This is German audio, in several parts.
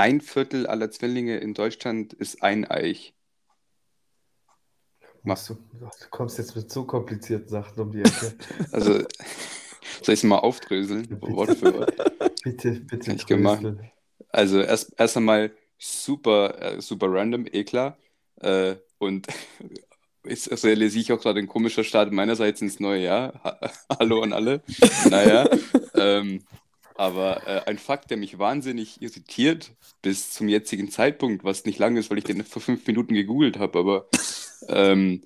ein Viertel aller Zwillinge in Deutschland ist eineich. Machst du, du kommst jetzt mit so komplizierten Sachen um die Ecke. Also, soll ich es mal aufdröseln? Wort für Wort. Bitte, bitte. Ich gemacht. Also, erst, erst einmal super, äh, super random, eh klar. Äh, und ist realisiere ich auch gerade ein komischer Start meinerseits ins neue Jahr. Ha Hallo an alle. naja. ähm, aber äh, ein Fakt, der mich wahnsinnig irritiert bis zum jetzigen Zeitpunkt, was nicht lange ist, weil ich den vor fünf Minuten gegoogelt habe, aber ähm,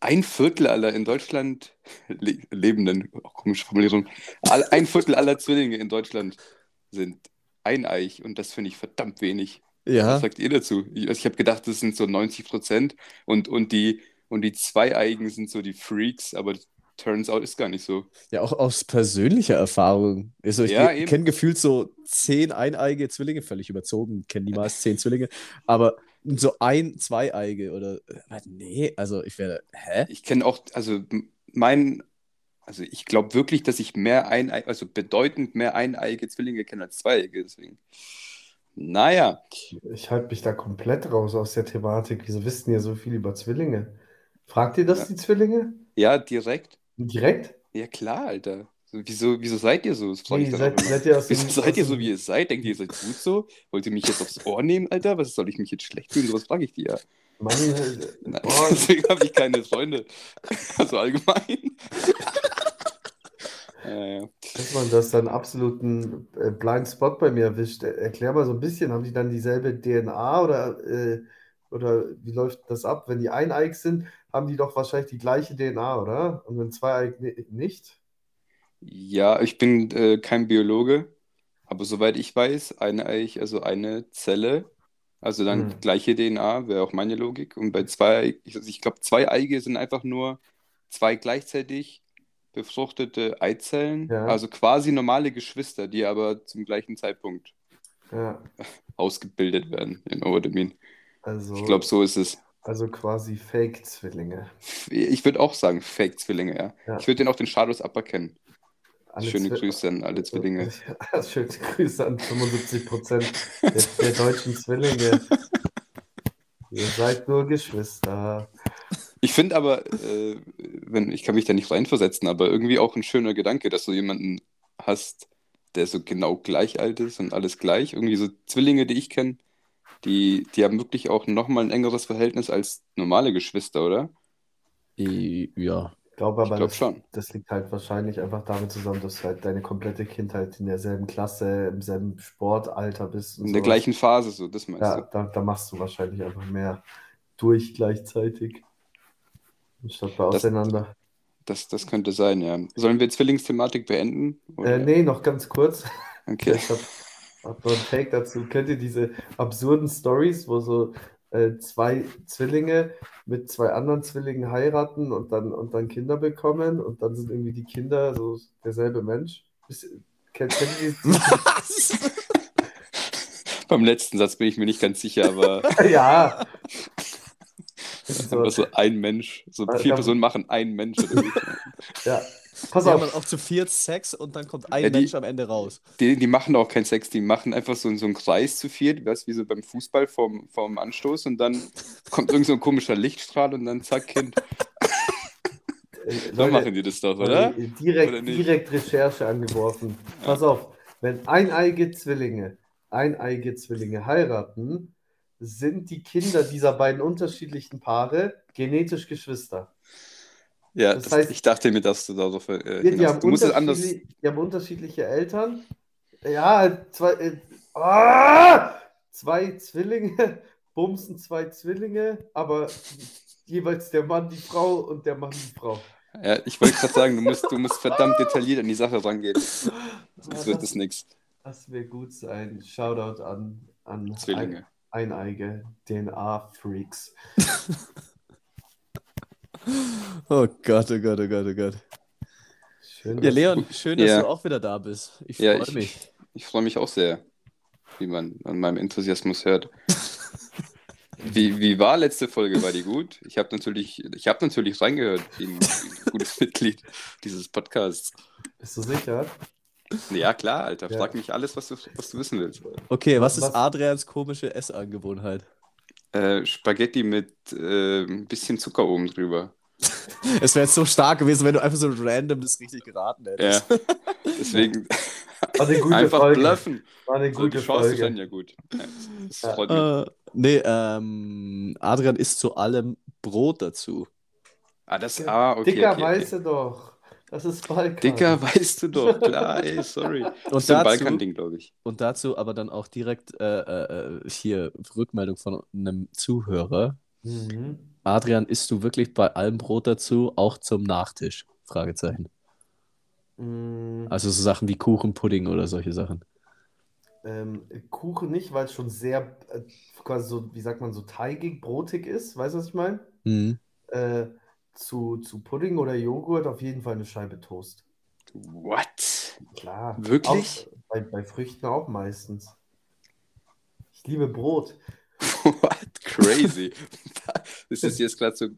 ein Viertel aller in Deutschland le lebenden, oh, komische Formulierung, ein Viertel aller Zwillinge in Deutschland sind eineich und das finde ich verdammt wenig. Ja. Was sagt ihr dazu? Ich, also ich habe gedacht, das sind so 90 Prozent und, und die und die Zweieigen sind so die Freaks, aber turns out ist gar nicht so. Ja, auch aus persönlicher Erfahrung. Also ich Ja, kenne gefühlt so zehn eineige Zwillinge, völlig überzogen, kenne niemals zehn Zwillinge, aber so ein, zweieige oder, äh, nee, also ich werde, hä? Ich kenne auch, also mein, also ich glaube wirklich, dass ich mehr eineige, also bedeutend mehr eineige Zwillinge kenne als zweieige, deswegen. Naja, Ich halte mich da komplett raus aus der Thematik. Wieso wissen ihr so viel über Zwillinge? Fragt ihr das, Ja. die Zwillinge? ja, direkt. Direkt? Ja, klar, Alter. So, wieso, wieso seid ihr so? Das frage ich Nee, seid, seid ihr Wieso dem, seid ihr so, wie ihr seid? Denkt ihr, ihr seid gut so? Wollt ihr mich jetzt aufs Ohr nehmen, Alter? Was soll ich mich jetzt schlecht fühlen? Sowas frage ich dir ja. Mann, äh, Na, oh, deswegen habe ich keine Freunde. Also allgemein. ja, ja. dass man das dann absoluten äh, Blind Spot bei mir erwischt. Er- Erklär mal so ein bisschen, haben die dann dieselbe DNA oder, äh, oder wie läuft das ab? Wenn die eineig sind, haben die doch wahrscheinlich die gleiche DNA, oder? Und wenn zweieig ni- nicht? Ja, ich bin äh, kein Biologe, aber soweit ich weiß, eine Eich, also eine Zelle, also dann Hm. gleiche DNA, wäre auch meine Logik. Und bei zwei, ich, ich glaube, zwei Eige sind einfach nur zwei gleichzeitig befruchtete Eizellen, Ja. also quasi normale Geschwister, die aber zum gleichen Zeitpunkt Ja, ausgebildet werden. You know what I mean? Also, Ich glaube, so ist es. also quasi Fake-Zwillinge. Ich würde auch sagen, Fake-Zwillinge, ja. Ja. Ich würde den auch den Status aberkennen. Alle Schöne Zwi- Grüße an alle Zwillinge. Schöne Grüße an 75 Prozent der, der deutschen Zwillinge. Ihr seid nur Geschwister. Ich finde aber, äh, wenn, ich kann mich da nicht reinversetzen, aber irgendwie auch ein schöner Gedanke, dass du jemanden hast, der so genau gleich alt ist und alles gleich. Irgendwie so Zwillinge, die ich kenne, die, die haben wirklich auch nochmal ein engeres Verhältnis als normale Geschwister, oder? I- Ja. Ich glaube Ich aber, glaube das, schon. das liegt halt wahrscheinlich einfach damit zusammen, dass du halt deine komplette Kindheit in derselben Klasse, im selben Sportalter bist und In der sowas. gleichen Phase, so, das meinst Ja, du. da, da machst du wahrscheinlich einfach mehr durch gleichzeitig. Anstatt bei Das- auseinander. Das, das könnte sein, ja. Sollen wir Zwillingsthematik beenden? Äh, nee, noch ganz kurz. Okay. Ich habe noch einen Take dazu. Kennt ihr diese absurden Stories, wo so äh, zwei Zwillinge mit zwei anderen Zwillingen heiraten und dann, und dann Kinder bekommen und dann sind irgendwie die Kinder so derselbe Mensch? Ist, kennt, kennt ihr die? Beim letzten Satz bin ich mir nicht ganz sicher, aber ja. So, aber so ein Mensch, so Äh, vier da- Personen machen einen Mensch. Ja. Pass Die haben auf. dann auch zu viert Sex und dann kommt ein Ja, die- Mensch am Ende raus. Die, die machen auch keinen Sex, die machen einfach so, so einen Kreis zu viert, weißt wie so beim Fußball vorm, vorm Anstoß und dann kommt irgend so ein komischer Lichtstrahl und dann zack, Kind. Äh, So Leute, machen die das doch, oder? Direkt, Oder direkt Recherche angeworfen. Pass auf, wenn eineige Zwillinge, eineige Zwillinge heiraten, sind die Kinder dieser beiden unterschiedlichen Paare genetisch Geschwister. Ja, Das das heißt- ich dachte mir, dass du darauf äh, Die, die, haben Du musst es anders. die haben unterschiedliche Eltern. Ja, zwei, äh, ah! zwei Zwillinge, bumsen zwei Zwillinge, aber jeweils der Mann die Frau und der Mann die Frau. Ja, ich wollte gerade sagen, du musst, du musst verdammt detailliert an die Sache rangehen. Sonst wird das nichts. Das wäre gut sein. Shoutout an, an Zwillinge. Ein, eineige DNA-Freaks. Oh Gott, oh Gott, oh Gott, oh Gott. Schön, Ja, Leon, schön, dass Ja. du auch wieder da bist. Ich Ja, freue ich- mich. Ich freue mich auch sehr, wie man an meinem Enthusiasmus hört. Wie, wie war letzte Folge? War die gut? Ich habe natürlich, ich hab natürlich reingehört, wie ein, wie ein gutes Mitglied dieses Podcasts. Bist du sicher? Ja, klar, Alter. Ja. Frag mich alles, was du, was du wissen willst. Okay, was Was- ist Adrians komische Essangewohnheit? Äh, Spaghetti mit äh, ein bisschen Zucker oben drüber. Es wäre jetzt so stark gewesen, wenn du einfach so random das richtig geraten Ja. hättest. Deswegen War eine gute einfach Folge. bluffen. War eine So, gute die Chance ist dann Folge. ja gut. Ja, das Ja. freut mich. Äh, nee, ähm, Adrian isst zu allem Brot dazu. Ah, das, ah, okay, Dicker, okay, okay. weißt du doch. Das ist Balkan. Dicker, weißt du doch, klar, ey, sorry. Und Das ist so ein dazu, Balkan-Ding, glaube ich. und dazu aber dann auch direkt äh, äh, hier Rückmeldung von einem Zuhörer. Mhm. Adrian, isst du wirklich bei allem Brot dazu, auch zum Nachtisch? Fragezeichen. Mm, Also so Sachen wie Kuchen, Pudding oder solche Sachen. ähm, Kuchen nicht, weil es schon sehr, äh, quasi so, wie sagt man, so teigig, brotig ist. Weißt du, was ich meine? Mhm. Äh, zu, zu Pudding oder Joghurt auf jeden Fall eine Scheibe Toast. What? Klar. Wirklich? Auch, bei, bei Früchten auch meistens. Ich liebe Brot. What? Crazy. ist das jetzt gerade so.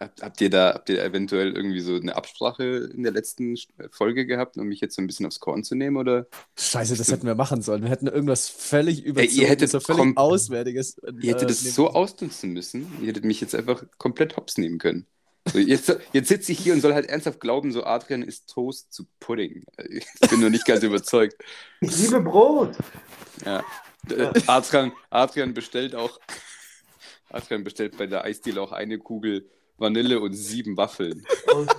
Habt, habt ihr da, habt ihr eventuell irgendwie so eine Absprache in der letzten Folge gehabt, um mich jetzt so ein bisschen aufs Korn zu nehmen? Oder Scheiße, das hätten wir machen sollen. Wir hätten irgendwas völlig überzogenes, hättet so völlig Auswärtiges. äh, ihr hättet das nehmen so ausnutzen müssen, ihr hättet mich jetzt einfach komplett hops nehmen können. So, jetzt, jetzt sitze ich hier und soll halt ernsthaft glauben, so Adrian ist Toast zu Pudding. Ich bin nur nicht ganz überzeugt. Ich liebe Brot. Ja. Äh, Adrian, Adrian bestellt auch. Adrian bestellt bei der Eisdiele auch eine Kugel Vanille und sieben Waffeln. Und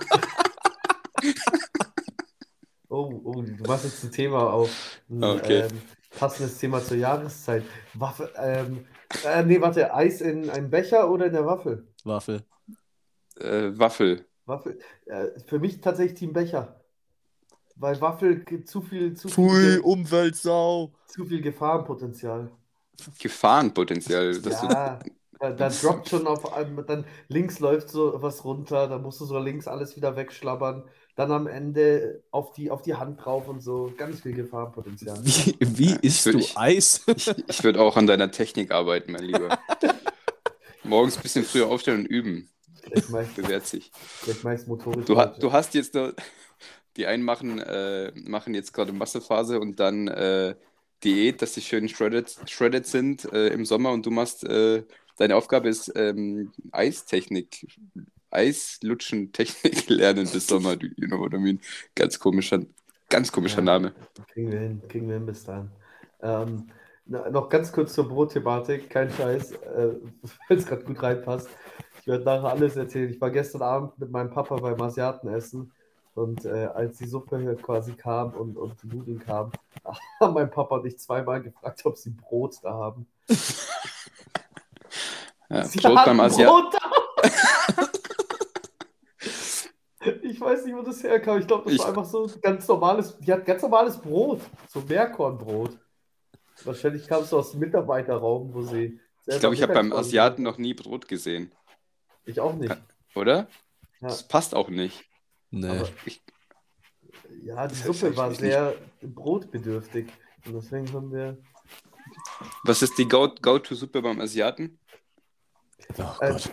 oh, oh, du machst jetzt ein Thema auf. Ein Okay. ähm, passendes Thema zur Jahreszeit. Waffel, ähm, äh, nee, warte, Eis in einem Becher oder in der Waffel? Waffel. Äh, Waffel. Waffel, äh, für mich tatsächlich Team Becher. Weil Waffel zu viel, zu Pfui, viel, Umweltsau. zu viel Gefahrenpotenzial. Gefahrenpotenzial. Du, Ja, da, da droppt schon auf einem, dann links läuft so was runter, dann musst du so links alles wieder wegschlabbern, dann am Ende auf die, auf die Hand drauf und so. Ganz viel Gefahrenpotenzial. Wie, wie isst würd du ich- Eis? ich ich würde auch an deiner Technik arbeiten, mein Lieber. Morgens ein bisschen früher aufstellen und üben. Vielleicht Bewährt sich. vielleicht ich's motorisch. Du, ha du hast jetzt nur. Die einen machen, äh, machen jetzt gerade Massephase und dann äh, Diät, dass sie schön shredded, shredded sind äh, im Sommer und du machst, äh, deine Aufgabe ist ähm, Eistechnik, Eislutschen-Technik lernen bis Sommer, du- you know what I mean. Ganz komischer, ganz komischer Ja. Name. Kriegen wir hin, kriegen wir hin bis dahin. Ähm, na, noch ganz kurz zur Brotthematik, kein Scheiß, äh, weil es gerade gut reinpasst. Ich werde nachher alles erzählen. Ich war gestern Abend mit meinem Papa beim Asiaten essen und äh, als die Suppe quasi kam und, und die Nudeln kamen, haben mein Papa und ich zweimal gefragt, ob sie Brot da haben. Ja, Sie Brot beim Asiaten. Ich weiß nicht, wo das herkam. Ich glaube, das Ich- war einfach so ganz normales, die hat ganz normales Brot, so Meerkornbrot. Wahrscheinlich kam es aus dem Mitarbeiterraum, wo sie. Ich glaube, ich habe beim Asiaten noch nie Brot gesehen, Ich auch nicht. oder? Ja. Das passt auch nicht. Nee. Ich, Ja, die Suppe war sehr brotbedürftig. Und deswegen haben wir. was ist die Go- Go-To-Suppe beim Asiaten? Oh Äh, Gott.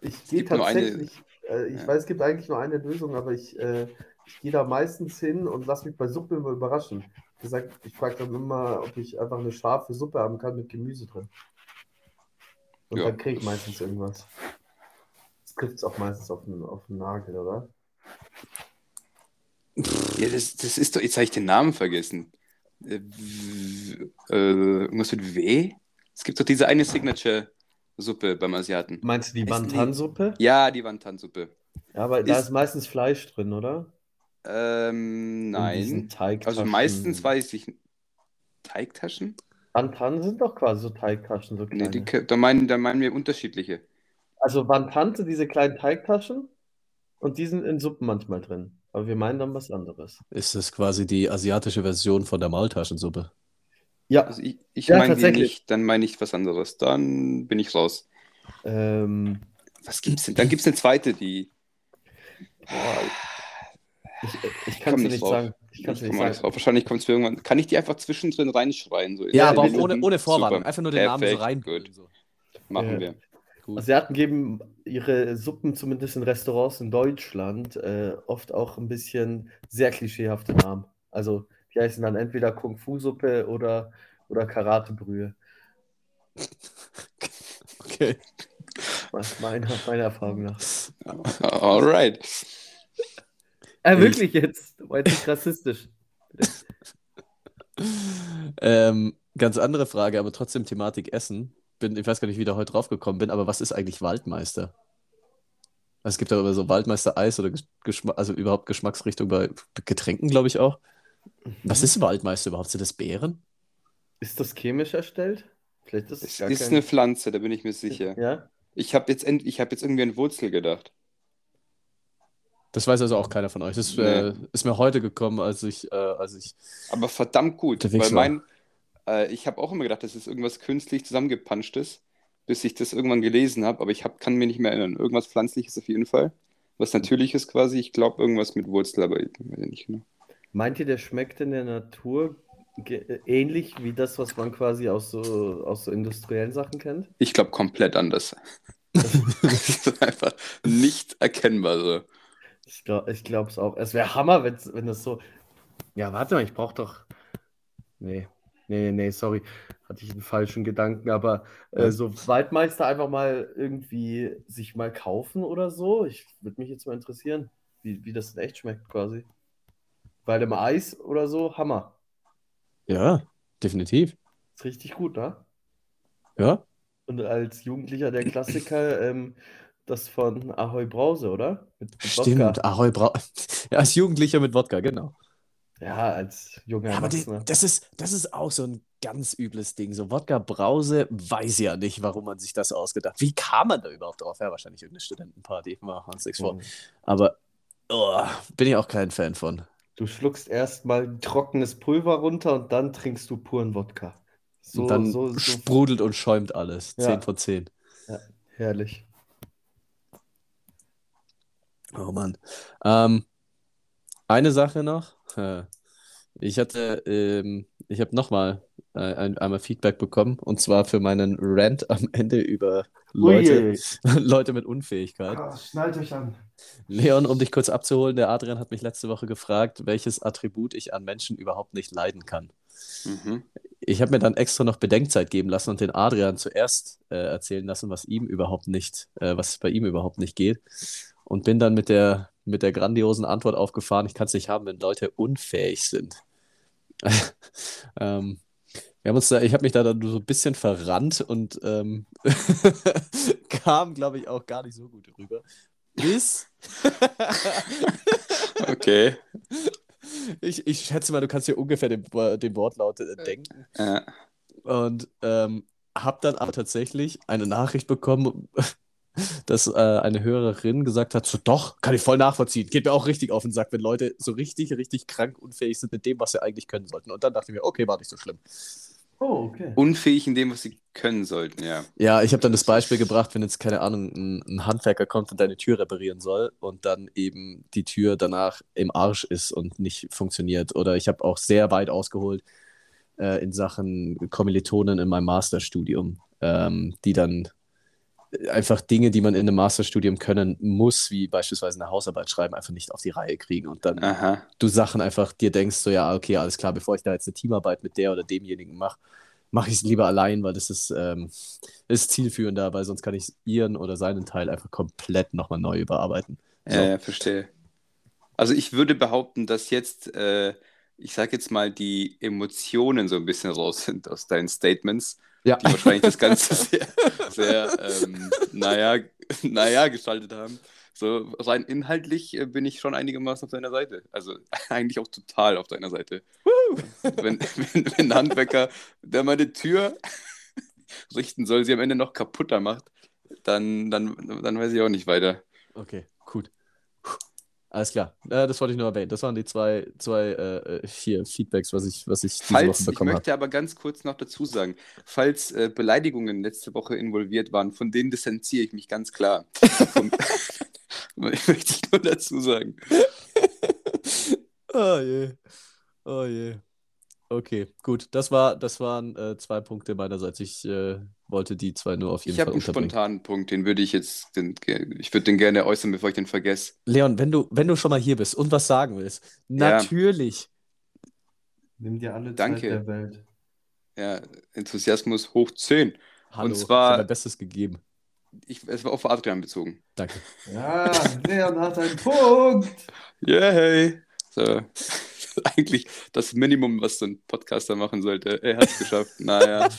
Ich gehe gibt nur eine- tatsächlich. Äh, ich Ja. weiß, es gibt eigentlich nur eine Lösung, aber ich, äh, ich gehe da meistens hin und lasse mich bei Suppe immer überraschen. Wie gesagt, ich frage dann immer, ob ich einfach eine scharfe Suppe haben kann mit Gemüse drin. Und Ja, dann kriege ich meistens irgendwas. Das trifft es auch meistens auf den, auf den Nagel, oder? Ja, das, das ist doch, jetzt habe ich den Namen vergessen. Äh, äh, irgendwas mit W? Es gibt doch diese eine Signature-Suppe beim Asiaten. Meinst du die Wantan-Suppe? Ja, die Wonton-Suppe. Ja, aber da Ist- ist meistens Fleisch drin, oder? Ähm, nein. Teigtaschen. Also meistens weiß ich. Teigtaschen? Wantan sind doch quasi so Teigtaschen, so Nee, kleine. die, da, meinen, da meinen wir unterschiedliche. Also Wantan sind diese kleinen Teigtaschen und die sind in Suppen manchmal drin. Aber wir meinen dann was anderes. Ist das quasi die asiatische Version von der Maultaschensuppe? Ja, Also ich, ich Ja, meine die tatsächlich. nicht, dann meine ich was anderes. Dann bin ich raus. ähm, Was gibt's denn? Dann gibt es eine zweite, die. boah, ich, ich kann es nicht nicht drauf. sagen. Ich kann es Ich nicht sagen. drauf. Wahrscheinlich kommt es irgendwann. Kann ich die einfach zwischendrin reinschreien? So Ja, aber auch ohne, ohne Vorwarnung. Einfach nur den Namen so Perfekt, rein. gut. So. Machen Ja. wir. Gut. Asiaten geben ihre Suppen, zumindest in Restaurants in Deutschland, äh, oft auch ein bisschen sehr klischeehafte Namen. Also die heißen dann entweder Kung-Fu-Suppe oder, oder Karatebrühe. Okay. Was meiner, meiner Erfahrung nach. Alright. Äh, wirklich jetzt? War jetzt nicht rassistisch. Ähm, ganz andere Frage, aber trotzdem Thematik Essen. Bin, ich weiß gar nicht, wie ich da heute drauf gekommen bin, aber was ist eigentlich Waldmeister? Also es gibt ja immer so Waldmeister-Eis oder Geschma also überhaupt Geschmacksrichtung bei Getränken, glaube ich auch. Was ist Waldmeister überhaupt? Sind das Beeren? Ist das chemisch erstellt? Vielleicht ist es ist kein... eine Pflanze, da bin ich mir sicher. Ja? Ich habe jetzt, ich hab jetzt irgendwie an Wurzel gedacht. Das weiß also auch keiner von euch. Das Nee. äh, ist mir heute gekommen, als ich, äh, als ich. Aber verdammt gut, weil war. Äh, ich habe auch immer gedacht, das ist irgendwas künstlich zusammengepanschtes, bis ich das irgendwann gelesen habe, aber ich hab, kann mir nicht mehr erinnern. Irgendwas Pflanzliches auf jeden Fall. Was Natürliches quasi. Ich glaube, irgendwas mit Wurzel, aber ich weiß nicht genau. Meint ihr, der schmeckt in der Natur äh, ähnlich wie das, was man quasi aus so, aus so industriellen Sachen kennt? Ich glaube, komplett anders. das ist einfach nicht erkennbar so. Ich glaube es auch. Es wäre Hammer, wenn das so. Ja, warte mal, ich brauche doch. Nee. Nee, nee, sorry. Hatte ich einen falschen Gedanken, aber äh, so Waldmeister einfach mal irgendwie sich mal kaufen oder so. Ich würde mich jetzt mal interessieren, wie, wie das in echt schmeckt quasi. Weil im Eis oder so, Hammer. Ja, definitiv. Ist richtig gut, ne? Ja. Und als Jugendlicher der Klassiker, ähm, das von Ahoi Brause, oder? Mit, mit Stimmt. Wodka. Ahoi Brau. Ja, als Jugendlicher mit Wodka, genau. Ja, als junger Ja, aber die, das ist, das ist auch so ein ganz übles Ding. So Wodka Brause weiß ja nicht, warum man sich das ausgedacht hat. Wie kam man da überhaupt drauf? Ja, wahrscheinlich irgendeine Studentenparty. Machen uns nichts vor. Mhm. Aber oh, bin ich auch kein Fan von. Du schluckst erstmal trockenes Pulver runter und dann trinkst du puren Wodka. So, Und dann so, so sprudelt und schäumt alles. Ja. 10 von 10. herrlich. Oh Mann. Ähm, eine Sache noch. Äh, Ich hatte, ähm, ich habe nochmal äh, ein, einmal Feedback bekommen und zwar für meinen Rant am Ende über Leute, Leute mit Unfähigkeit. Ah, schnallt euch an. Leon, um dich kurz abzuholen, der Adrian hat mich letzte Woche gefragt, welches Attribut ich an Menschen überhaupt nicht leiden kann. Mhm. Ich habe mir dann extra noch Bedenkzeit geben lassen und den Adrian zuerst äh, erzählen lassen, was ihm überhaupt nicht, äh, was bei ihm überhaupt nicht geht. Und bin dann mit der, mit der grandiosen Antwort aufgefahren, ich kann es nicht haben, wenn Leute unfähig sind. ähm, wir haben uns da, ich habe mich da dann so ein bisschen verrannt und ähm, kam, glaube ich, auch gar nicht so gut rüber. Bis Okay. ich, ich schätze mal, du kannst dir ungefähr den, den Wortlaut äh, denken. Ja. Und ähm, habe dann aber tatsächlich eine Nachricht bekommen, dass äh, eine Hörerin gesagt hat: So, doch, kann ich voll nachvollziehen. Geht mir auch richtig auf den Sack, wenn Leute so richtig, richtig krank unfähig sind mit dem, was sie eigentlich können sollten. Und dann dachte ich mir: Okay, war nicht so schlimm. Oh, okay. Unfähig in dem, was sie können sollten, ja. Ja, ich habe dann das Beispiel gebracht, wenn jetzt, keine Ahnung, ein, ein Handwerker kommt und deine Tür reparieren soll und dann eben die Tür danach im Arsch ist und nicht funktioniert. Oder ich habe auch sehr weit ausgeholt äh, in Sachen Kommilitonen in meinem Masterstudium, ähm, die dann einfach Dinge, die man in einem Masterstudium können muss, wie beispielsweise eine Hausarbeit schreiben, einfach nicht auf die Reihe kriegen und dann Aha. du Sachen einfach dir denkst, so ja, okay, alles klar, bevor ich da jetzt eine Teamarbeit mit der oder demjenigen mache, mache ich es lieber allein, weil das ist, ähm, ist zielführender, weil sonst kann ich ihren oder seinen Teil einfach komplett nochmal neu überarbeiten. So. Ja, ja, verstehe. Also ich würde behaupten, dass jetzt, äh, ich sage jetzt mal, die Emotionen so ein bisschen raus sind aus deinen Statements, Ja. die wahrscheinlich das Ganze sehr, sehr ähm, naja, naja gestaltet haben. So rein inhaltlich äh, bin ich schon einigermaßen auf deiner Seite. Also eigentlich auch total auf deiner Seite. Wenn, wenn, wenn ein Handwerker, der meine Tür richten soll, sie am Ende noch kaputter macht, dann, dann, dann weiß ich auch nicht weiter. Okay, gut. Alles klar. Äh, das wollte ich nur erwähnen. Das waren die zwei, zwei äh, hier Feedbacks, was ich, was ich diese Falls, Woche ich bekommen habe. möchte aber ganz kurz noch dazu sagen, falls äh, Beleidigungen letzte Woche involviert waren, von denen distanziere ich mich ganz klar. Und, möchte ich nur dazu sagen. Oh je. Oh je. Okay, gut. Das war, das waren äh, zwei Punkte meinerseits. Ich äh, wollte die zwei nur auf jeden Ich habe Fall einen unterbringen. spontanen Punkt, den würde ich jetzt, den, ich würde den gerne äußern, bevor ich den vergesse. Leon, wenn du, wenn du schon mal hier bist und was sagen willst, Ja. natürlich Nimm dir alle Zeit Danke. der Welt. Ja, Enthusiasmus hoch 10. Hallo, zwar- ich habe mein Bestes gegeben. Ich, es war auf Adrian bezogen. Danke. Ja, Leon hat einen Punkt. Yay! So. Eigentlich das Minimum, was so ein Podcaster machen sollte. Er hat es geschafft. Naja.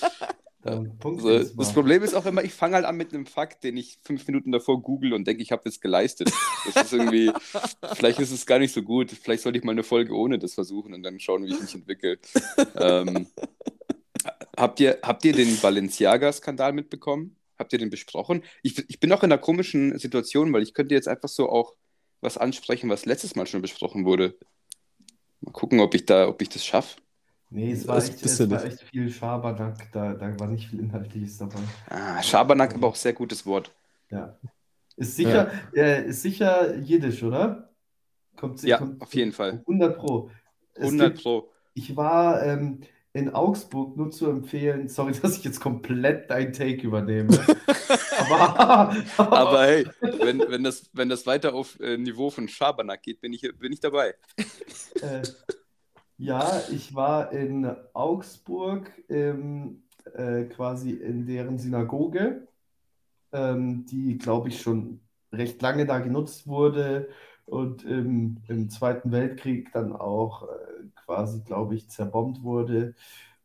Dann Punkt So, jetzt das. Problem ist auch immer, ich fange halt an mit einem Fakt, den ich fünf Minuten davor google und denke, ich habe das geleistet. Das ist irgendwie, vielleicht ist es gar nicht so gut. Vielleicht sollte ich mal eine Folge ohne das versuchen und dann schauen, wie ich mich entwickle. ähm, habt, ihr, habt ihr den Balenciaga-Skandal mitbekommen? Habt ihr den besprochen? Ich, ich bin auch in einer komischen Situation, weil ich könnte jetzt einfach so auch was ansprechen, was letztes Mal schon besprochen wurde. Mal gucken, ob ich da, ob ich das schaffe. Nee, es war, Das echt, es war echt viel Schabernack, da, da war nicht viel Inhaltliches dabei. Ah, Schabernack, aber auch sehr gutes Wort. Ja. Ist sicher, äh, ist sicher Jiddisch, oder? Kommt, Ja, kommt, auf jeden Fall. 100 Pro. Es 100 gibt, Pro. ich war ähm, in Augsburg, nur zu empfehlen, sorry, dass ich jetzt komplett dein Take übernehme. aber, Aber hey, wenn, wenn, das, wenn das weiter auf äh, Niveau von Schabernack geht, bin ich, bin ich dabei. Äh, ja, ich war in Augsburg ähm, äh, quasi in deren Synagoge, ähm, die, glaube ich, schon recht lange da genutzt wurde und im, im Zweiten Weltkrieg dann auch äh, quasi, glaube ich, zerbombt wurde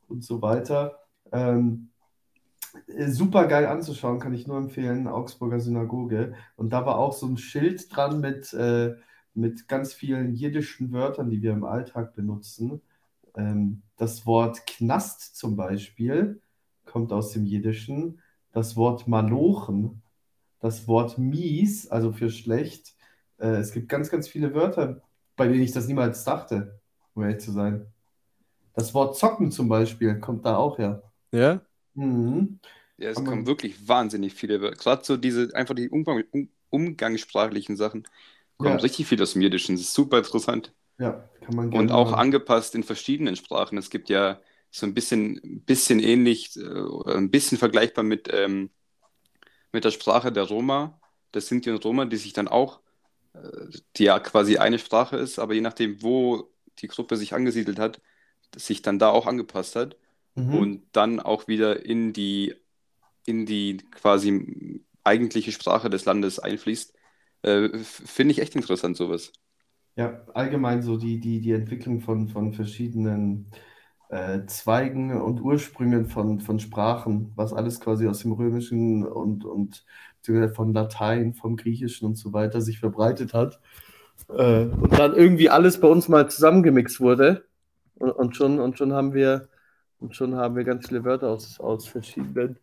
und so weiter. Ähm, äh, super geil anzuschauen, kann ich nur empfehlen, Augsburger Synagoge. Und da war auch so ein Schild dran mit, äh, mit ganz vielen jiddischen Wörtern, die wir im Alltag benutzen. Ähm, das Wort Knast zum Beispiel kommt aus dem Jiddischen. Das Wort Malochen, das Wort mies, also für schlecht. Äh, es gibt ganz, ganz viele Wörter, bei denen ich das niemals dachte, um ehrlich zu sein. Das Wort zocken zum Beispiel kommt da auch her. Ja? Mhm. Ja, es Aber- kommen wirklich wahnsinnig viele Wörter. Gerade so diese, einfach die Umgang, um, umgangssprachlichen Sachen kommen Ja. richtig viel aus dem Jiddischen. Das ist super interessant. Ja, kann man Und gerne auch mal- angepasst in verschiedenen Sprachen. Es gibt ja so ein bisschen, bisschen ähnlich, äh, ein bisschen vergleichbar mit, ähm, mit der Sprache der Roma, der Sinti und Roma, die sich dann auch, äh, die ja quasi eine Sprache ist, aber je nachdem, wo die Gruppe sich angesiedelt hat, sich dann da auch angepasst hat Mhm. und dann auch wieder in die, in die quasi eigentliche Sprache des Landes einfließt. Äh, Finde ich echt interessant, sowas. Ja, allgemein so die, die, die Entwicklung von, von verschiedenen äh, Zweigen und Ursprüngen von, von Sprachen, was alles quasi aus dem Römischen und, und von Latein, vom Griechischen und so weiter sich verbreitet hat. Äh, und dann irgendwie alles bei uns mal zusammengemixt wurde. Und, und, schon, und, schon haben wir, und schon haben wir ganz viele Wörter aus, aus verschiedenen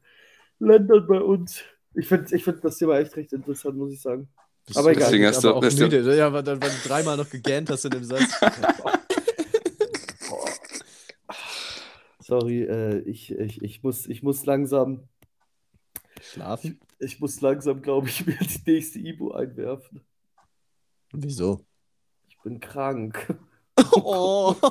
Ländern bei uns. Ich finde ich find das Thema echt recht interessant, muss ich sagen. Bist Aber egal. deswegen hast aber du- auch hast du- müde. Ja, weil, weil du dreimal noch gegähnt hast in dem Satz. Sorry, äh, ich, ich, ich, muss, ich muss langsam, Schlafen? ich muss langsam, glaube ich, mir die nächste Ibu einwerfen. Wieso? Ich bin krank. Oh,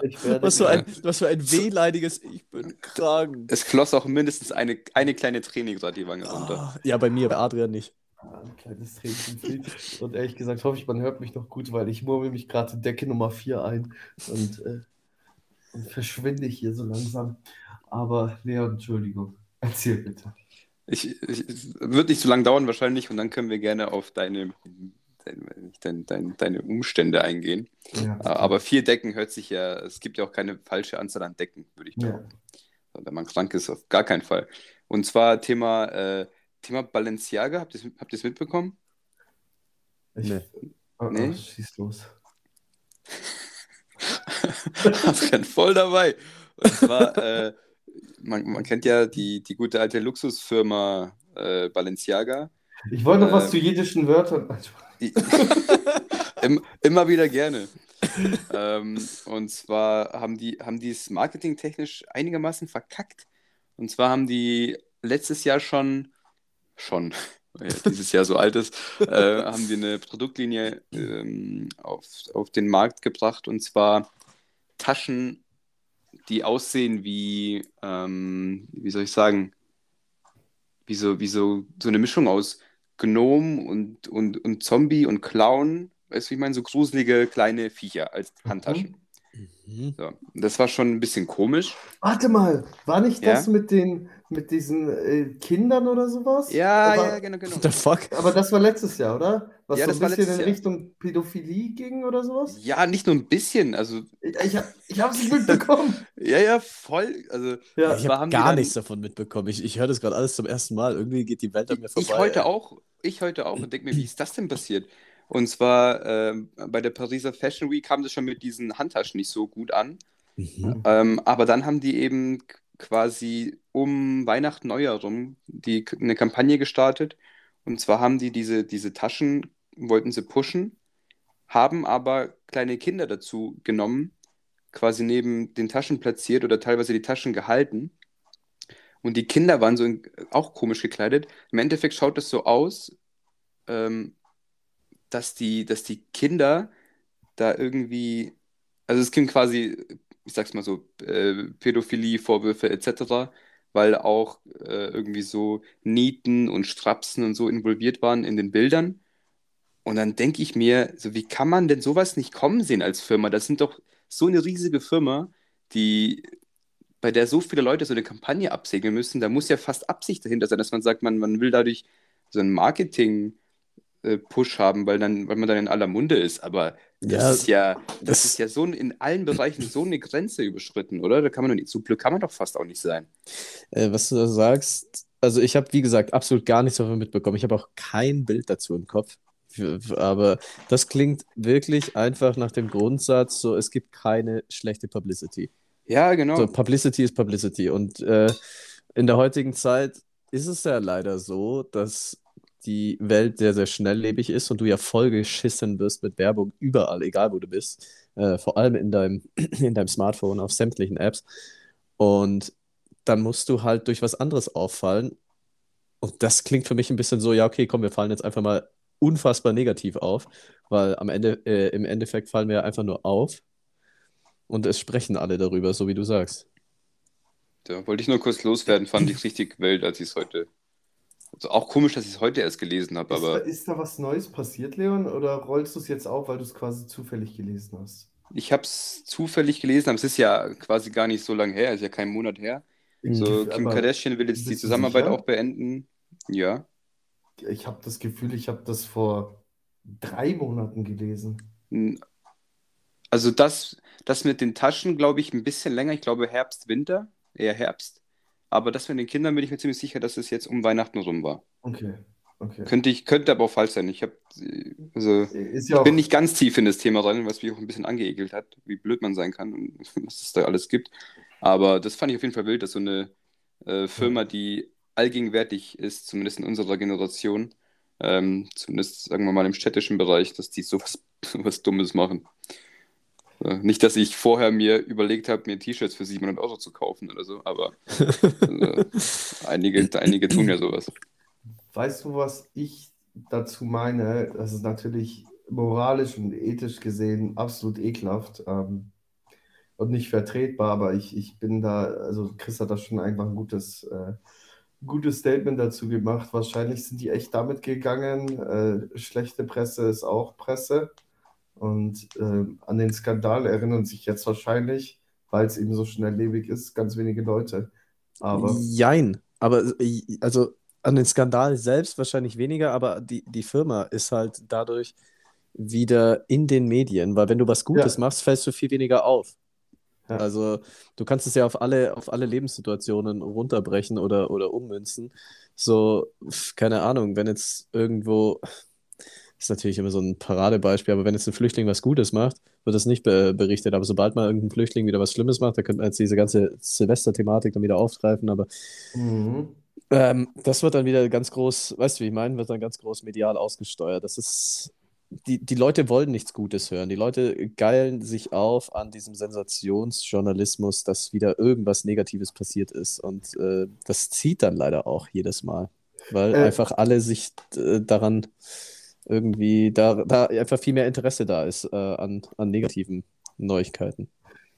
Ich werde was für ein, krank. was für ein wehleidiges Ich bin krank. Es floss auch mindestens eine, eine kleine Träne gerade die Wange runter. Ah, ja, bei mir, bei Adrian nicht. Ah, Ein kleines Tränchen. Und ehrlich gesagt hoffe ich, man hört mich noch gut, weil ich murmel mich gerade in Decke Nummer 4 ein und, äh, und verschwinde hier so langsam. Aber Leon, Entschuldigung, erzähl bitte. Ich, ich, es wird nicht so lange dauern wahrscheinlich und dann können wir gerne auf deine, deine, deine, deine, Umstände eingehen. Ja, Aber vier Decken hört sich ja, es gibt ja auch keine falsche Anzahl an Decken, würde ich ja. behaupten. Wenn man krank ist, auf gar keinen Fall. Und zwar Thema, äh, Thema Balenciaga, habt ihr es habt ihr's mitbekommen? Ich, Nee. Oh, oh, Nee? schieß los. Adrian voll dabei. Und zwar, äh, man, man kennt ja die, die gute alte Luxusfirma äh, Balenciaga. Ich wollte noch was Ähm, zu jiddischen Wörtern. Im, immer wieder gerne. ähm, und zwar haben die, haben die es marketingtechnisch einigermaßen verkackt. Und zwar haben die letztes Jahr schon, schon, weil dieses Jahr so alt ist, äh, haben die eine Produktlinie ähm, auf, auf den Markt gebracht. Und zwar Taschen, die aussehen wie, ähm, wie soll ich sagen, wie so, wie so, so eine Mischung aus Gnome und, und, und Zombie und Clown weißt du, wie ich meine, so gruselige kleine Viecher als Handtaschen. Mhm. So. Das war schon ein bisschen komisch. Warte mal, war nicht das Ja? mit den mit diesen äh, Kindern oder sowas? Ja, aber, ja, genau, genau. What the fuck? Aber das war letztes Jahr, oder? Was Ja, so das ein war bisschen in Jahr. Richtung Pädophilie ging oder sowas? Ja, nicht nur ein bisschen, also Ich, ich, hab- ich habe es nicht mitbekommen. ja, ja, voll. Also Ja. Ich habe gar dann- nichts davon mitbekommen. Ich, ich höre das gerade alles zum ersten Mal. Irgendwie geht die Welt an mir vorbei. Ich heute auch, ich heute auch und denke mir, wie ist das denn passiert? Und zwar ähm, bei der Pariser Fashion Week kam das schon mit diesen Handtaschen nicht so gut an. Mhm. Ähm, aber dann haben die eben quasi um Weihnachten, Neujahr rum die, eine Kampagne gestartet. Und zwar haben die diese, diese Taschen, wollten sie pushen, haben aber kleine Kinder dazu genommen, quasi neben den Taschen platziert oder teilweise die Taschen gehalten. Und die Kinder waren so in, auch komisch gekleidet. Im Endeffekt schaut es so aus, ähm, dass die, dass die Kinder da irgendwie, also es gibt quasi, ich sag's mal so, äh, Pädophilie, Vorwürfe etc., weil auch äh, irgendwie so Nieten und Strapsen und so involviert waren in den Bildern. Und dann denke ich mir, so wie kann man denn sowas nicht kommen sehen als Firma? Das sind doch so eine riesige Firma, die bei der so viele Leute so eine Kampagne absegnen müssen, da muss ja fast Absicht dahinter sein, dass man sagt, man, man will dadurch so einen Marketing-Push haben, weil, dann, weil man dann in aller Munde ist. Aber das Ja, ist ja, das, das- ist ja so in allen Bereichen so eine Grenze überschritten, oder? Da kann man doch nicht, so blöd kann man doch fast auch nicht sein. Äh, was du da sagst, also ich habe, wie gesagt, absolut gar nichts davon mitbekommen. Ich habe auch kein Bild dazu im Kopf. Aber das klingt wirklich einfach nach dem Grundsatz, so es gibt keine schlechte Publicity. Ja, genau. So, Publicity ist Publicity. Und äh, in der heutigen Zeit ist es ja leider so, dass die Welt sehr, sehr schnelllebig ist und du ja vollgeschissen wirst mit Werbung überall, egal wo du bist. Äh, vor allem in deinem, in deinem Smartphone, auf sämtlichen Apps. Und dann musst du halt durch was anderes auffallen. Und das klingt für mich ein bisschen so, ja, okay, komm, wir fallen jetzt einfach mal unfassbar negativ auf, weil am Ende, äh, im Endeffekt fallen wir ja einfach nur auf und es sprechen alle darüber, so wie du sagst. Da wollte ich nur kurz loswerden, fand ich richtig wild, als ich es heute. Also auch komisch, dass ich es heute erst gelesen habe, Ist, da, aber ist da was Neues passiert, Leon? Oder rollst du es jetzt auf, weil du es quasi zufällig gelesen hast? ich habe es zufällig gelesen, aber es ist ja quasi gar nicht so lange her, ist ja kein Monat her. So, Kim Aber Kardashian will jetzt die Zusammenarbeit sicher? auch beenden. Ja. Ich habe das Gefühl, ich habe das vor drei Monaten gelesen. Also das, das mit den Taschen, glaube ich, ein bisschen länger. Ich glaube Herbst, Winter, eher Herbst. Aber das mit den Kindern bin ich mir ziemlich sicher, dass es jetzt um Weihnachten rum war. Okay, okay. Könnte ich, könnte aber auch falsch sein. Ich habe, also ja ich bin nicht ganz tief in das Thema rein, was mich auch ein bisschen angeekelt hat, wie blöd man sein kann und was es da alles gibt. Aber das fand ich auf jeden Fall wild, dass so eine äh, Firma, die allgegenwärtig ist, zumindest in unserer Generation, ähm, zumindest sagen wir mal im städtischen Bereich, dass die sowas, sowas Dummes machen. Äh, nicht, dass ich vorher mir überlegt habe, mir T-Shirts für 700 Euro zu kaufen oder so, aber äh, einige, einige tun ja sowas. weißt du, was ich dazu meine? Das ist natürlich moralisch und ethisch gesehen absolut ekelhaft ähm, und nicht vertretbar, aber ich, ich bin da, also Chris hat da schon einfach ein gutes, äh, gutes Statement dazu gemacht. Wahrscheinlich sind die echt damit gegangen. Äh, schlechte Presse ist auch Presse. Und ähm, an den Skandal erinnern sich jetzt wahrscheinlich, weil es eben so schnelllebig ist, ganz wenige Leute. Aber Jein. Aber äh, also an den Skandal selbst wahrscheinlich weniger, aber die, die Firma ist halt dadurch wieder in den Medien, weil wenn du was Gutes Ja. machst, fällst du viel weniger auf. Ja. Also du kannst es ja auf alle, auf alle Lebenssituationen runterbrechen oder, oder ummünzen. So, keine Ahnung, wenn jetzt irgendwo, ist natürlich immer so ein Paradebeispiel, aber wenn jetzt ein Flüchtling was Gutes macht, wird das nicht be berichtet. Aber sobald mal irgendein Flüchtling wieder was Schlimmes macht, da könnte man jetzt diese ganze Silvester-Thematik dann wieder aufgreifen. Aber mhm. ähm, das wird dann wieder ganz groß, weißt du, wie ich meine, wird dann ganz groß medial ausgesteuert. Das ist, die, die Leute wollen nichts Gutes hören. Die Leute geilen sich auf an diesem Sensationsjournalismus, dass wieder irgendwas Negatives passiert ist. Und äh, das zieht dann leider auch jedes Mal, weil Äh. einfach alle sich äh, daran irgendwie, da, da einfach viel mehr Interesse da ist äh, an, an negativen Neuigkeiten.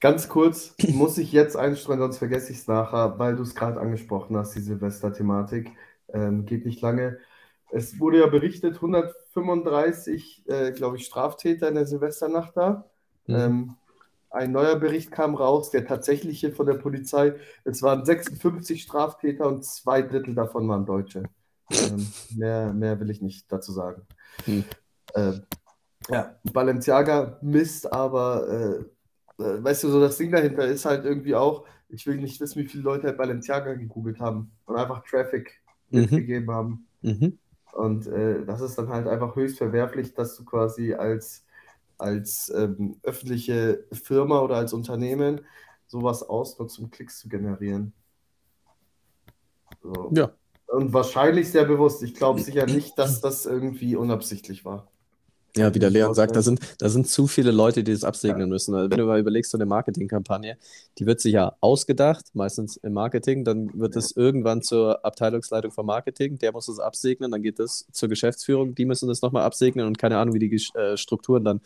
Ganz kurz, muss ich jetzt einstreuen, sonst vergesse ich es nachher, weil du es gerade angesprochen hast, die Silvester-Thematik. Ähm, geht nicht lange. Es wurde ja berichtet, 135, äh, glaube ich, Straftäter in der Silvesternacht da. Mhm. Ähm, ein neuer Bericht kam raus, der tatsächliche von der Polizei. Es waren 56 Straftäter und zwei Drittel davon waren Deutsche. Ähm, mehr, mehr will ich nicht dazu sagen. Hm. Ähm, ja, Balenciaga misst aber, äh, äh, weißt du, so das Ding dahinter ist halt irgendwie auch, ich will nicht wissen, wie viele Leute halt Balenciaga gegoogelt haben und einfach Traffic Mhm. mitgegeben haben. Mhm. Und äh, das ist dann halt einfach höchst verwerflich, dass du quasi als, als ähm, öffentliche Firma oder als Unternehmen sowas ausnutzt, um Klicks zu generieren. So. Ja. Und wahrscheinlich sehr bewusst. Ich glaube sicher nicht, dass das irgendwie unabsichtlich war. Ja, wie der Leon sagt, da sind, da sind zu viele Leute, die das absegnen müssen. Also wenn du mal überlegst, so eine Marketingkampagne, die wird sich ja ausgedacht, meistens im Marketing, dann wird es irgendwann zur Abteilungsleitung von Marketing, der muss es absegnen, dann geht das zur Geschäftsführung, die müssen das nochmal absegnen und keine Ahnung, wie die äh, Strukturen dann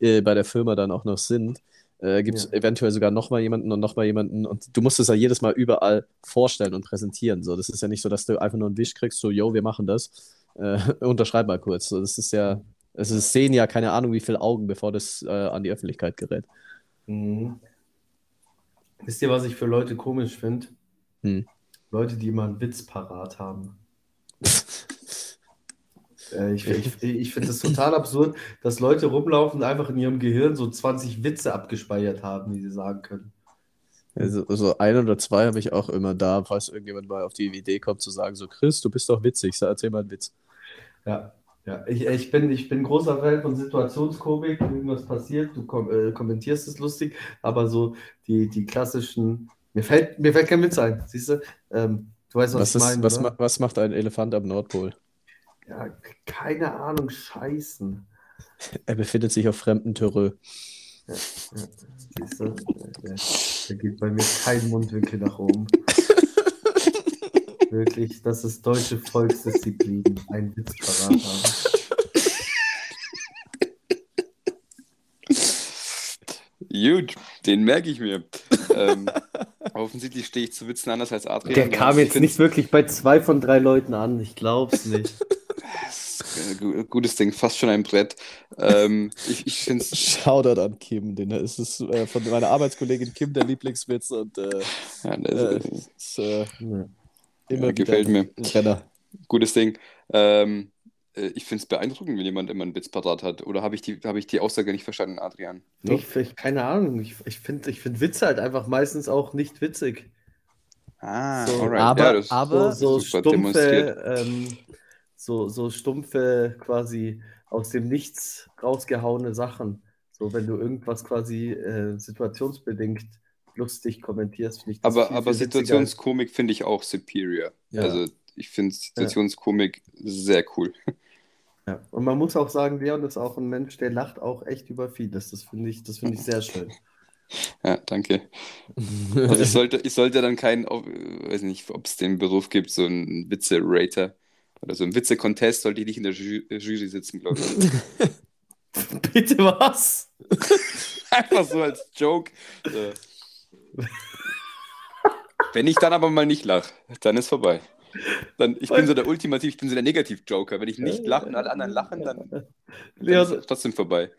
äh, bei der Firma dann auch noch sind. Äh, Gibt es Ja. eventuell sogar nochmal jemanden und nochmal jemanden und du musst es ja jedes Mal überall vorstellen und präsentieren. So, das ist ja nicht so, dass du einfach nur einen Wisch kriegst, so, yo, wir machen das, äh, unterschreib mal kurz. So, das ist ja, also es sehen ja keine Ahnung, wie viele Augen, bevor das äh, an die Öffentlichkeit gerät. Mhm. Wisst ihr, was ich für Leute komisch finde? Hm. Leute, die immer einen Witz parat haben. Äh, ich ich, ich finde es total absurd, dass Leute rumlaufen und einfach in ihrem Gehirn so 20 Witze abgespeichert haben, die sie sagen können. Also, so ein oder zwei habe ich auch immer da, falls irgendjemand mal auf die Idee kommt zu sagen, so Chris, du bist doch witzig, so, erzähl mal einen Witz. Ja, ja. Ich, ich bin, ich bin großer Fan von Situationskomik, wenn irgendwas passiert, du kom äh, kommentierst es lustig, aber so die, die klassischen, mir fällt, mir fällt kein Witz ein, siehst du? Ähm, du weißt, was, Was, ich ist, meine, was, oder? ma was macht ein Elefant am Nordpol? Ja, keine Ahnung, Scheißen. Er befindet sich auf fremdem Terrain. Ja, siehst du? Da, da geht bei mir kein Mundwinkel nach oben. Wirklich, das ist deutsche Volksdisziplin, ein Witz parat haben. Gut, den merke ich mir. ähm, offensichtlich stehe ich zu Witzen anders als Adrian. Der kam jetzt nicht wirklich bei zwei von drei Leuten an, ich glaub's nicht. Äh, gu- Gutes Ding, fast schon ein Brett. Ähm, ich ich finde es Shoutout an Kim, den ist es äh, von meiner Arbeitskollegin Kim der Lieblingswitz und äh, ja, äh, ist, äh, Ja. Immer Ja, gefällt mir. ein Renner. gutes Ding. Ähm, äh, ich finde es beeindruckend, wenn jemand immer einen Witz parat hat. Oder habe ich, die, hab ich die Aussage nicht verstanden, Adrian? Ich, ich, keine Ahnung, ich, ich finde ich find Witze halt einfach meistens auch nicht witzig. Ah, So, alright. aber- ja, aber- so, stumpfe, ähm, so, so stumpfe quasi aus dem Nichts rausgehauene Sachen. So, wenn du irgendwas quasi äh, situationsbedingt lustig kommentierst, finde ich das Aber, aber. Situationskomik finde ich auch superior. Ja. Also ich finde Situationskomik sehr cool. Ja. Und man muss auch sagen, Leon ist auch ein Mensch, der lacht auch echt über vieles. Das finde ich, das finde ich sehr schön. Ja, danke. Also ich sollte, ich sollte dann keinen, weiß nicht, ob es den Beruf gibt, so ein Witze-Rater oder so ein Witze-Contest, sollte ich nicht in der Ju Jury sitzen, glaube ich. Bitte was? Einfach so als Joke. So. Wenn ich dann aber mal nicht lache, dann ist vorbei. Dann, ich bin so der Ultimativ, ich bin so der Negativ-Joker. Wenn ich nicht lache und alle anderen lachen, dann, dann ist Leon, es trotzdem vorbei.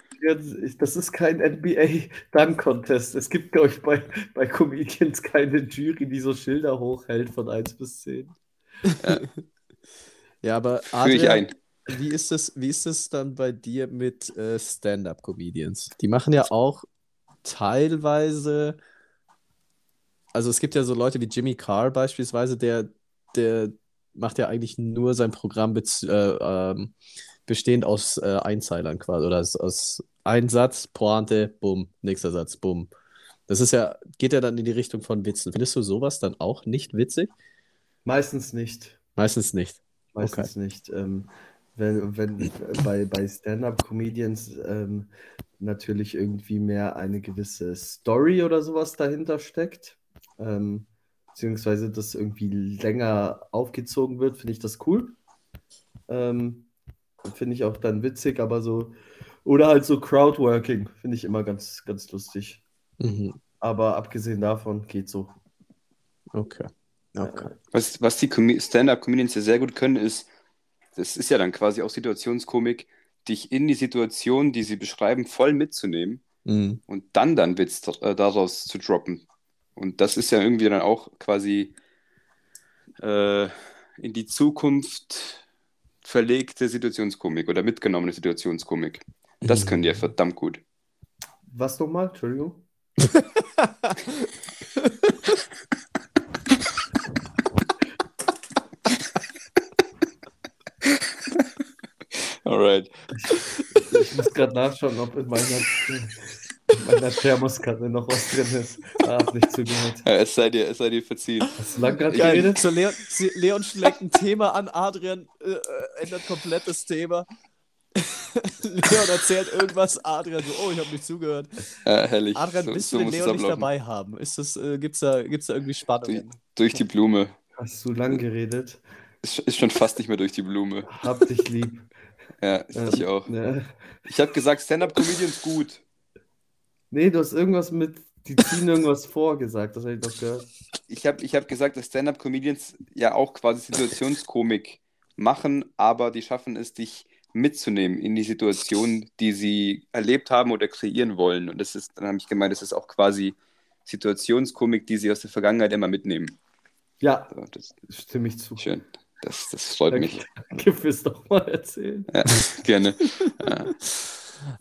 Das ist kein NBA-Dunk-Contest. Es gibt, glaube ich, bei, bei Comedians keine Jury, die so Schilder hochhält von 1 bis 10. Ja, aber Führe ich Adrian, ein. wie ist es, wie ist es dann bei dir mit äh, Stand-up-Comedians? Die machen ja auch teilweise, also es gibt ja so Leute wie Jimmy Carr beispielsweise, der, der macht ja eigentlich nur sein Programm äh, ähm, bestehend aus äh, Einzeilern quasi oder aus, aus ein Satz, Pointe, bumm, nächster Satz, bumm. Das ist ja, geht ja dann in die Richtung von Witzen. Findest du sowas dann auch nicht witzig? Meistens nicht. Meistens nicht. Meistens nicht. Ähm, wenn, wenn bei, bei Stand-up-Comedians ähm, natürlich irgendwie mehr eine gewisse Story oder sowas dahinter steckt, ähm, beziehungsweise das irgendwie länger aufgezogen wird, finde ich das cool. Ähm, finde ich auch dann witzig, aber so, oder halt so Crowdworking, finde ich immer ganz, ganz lustig. Mhm. Aber abgesehen davon geht so. Okay. Okay. Was, was die Stand-Up-Comedians ja sehr gut können, ist das ist ja dann quasi auch Situationskomik, dich in die Situation, die sie beschreiben, voll mitzunehmen Mhm. und dann dann Witz äh, daraus zu droppen. Und das ist ja irgendwie dann auch quasi äh, in die Zukunft verlegte Situationskomik oder mitgenommene Situationskomik. Das können die ja verdammt gut. Was nochmal? Entschuldigung. Alright. Ich muss gerade nachschauen, ob in meiner, in meiner Thermoskanne noch was drin ist. Ah, hab nicht zugehört. Ja, es sei dir, es sei dir verziehen. Hast du lang gerade geredet? So, Leon, Leon schlägt ein Thema an, Adrian äh, äh, ändert komplett das Thema. Leon erzählt irgendwas, Adrian so, oh, ich habe nicht zugehört. Ja, herrlich. Adrian, so, willst so du den muss es Leon nicht dabei haben? Ist das, äh, gibt's da, gibt's da irgendwie Durch, Spannungen? durch die Blume. Hast du lang geredet? Ist, ist schon fast nicht mehr durch die Blume. Hab dich lieb. Ja, ich Ähm, auch. ne. Ich habe gesagt, Stand-Up-Comedians gut. Nee, du hast irgendwas mit, die ziehen irgendwas vor gesagt, das habe ich doch gehört. Ich habe ich hab gesagt, dass Stand-Up-Comedians ja auch quasi Situationskomik machen, aber die schaffen es, dich mitzunehmen in die Situation, die sie erlebt haben oder kreieren wollen. Und das ist, dann habe ich gemeint, das ist auch quasi Situationskomik, die sie aus der Vergangenheit immer mitnehmen. Ja, So, das stimme ich zu. schön. Das, das freut mich. Danke fürs nochmal erzählen. Ja, gerne. Ja.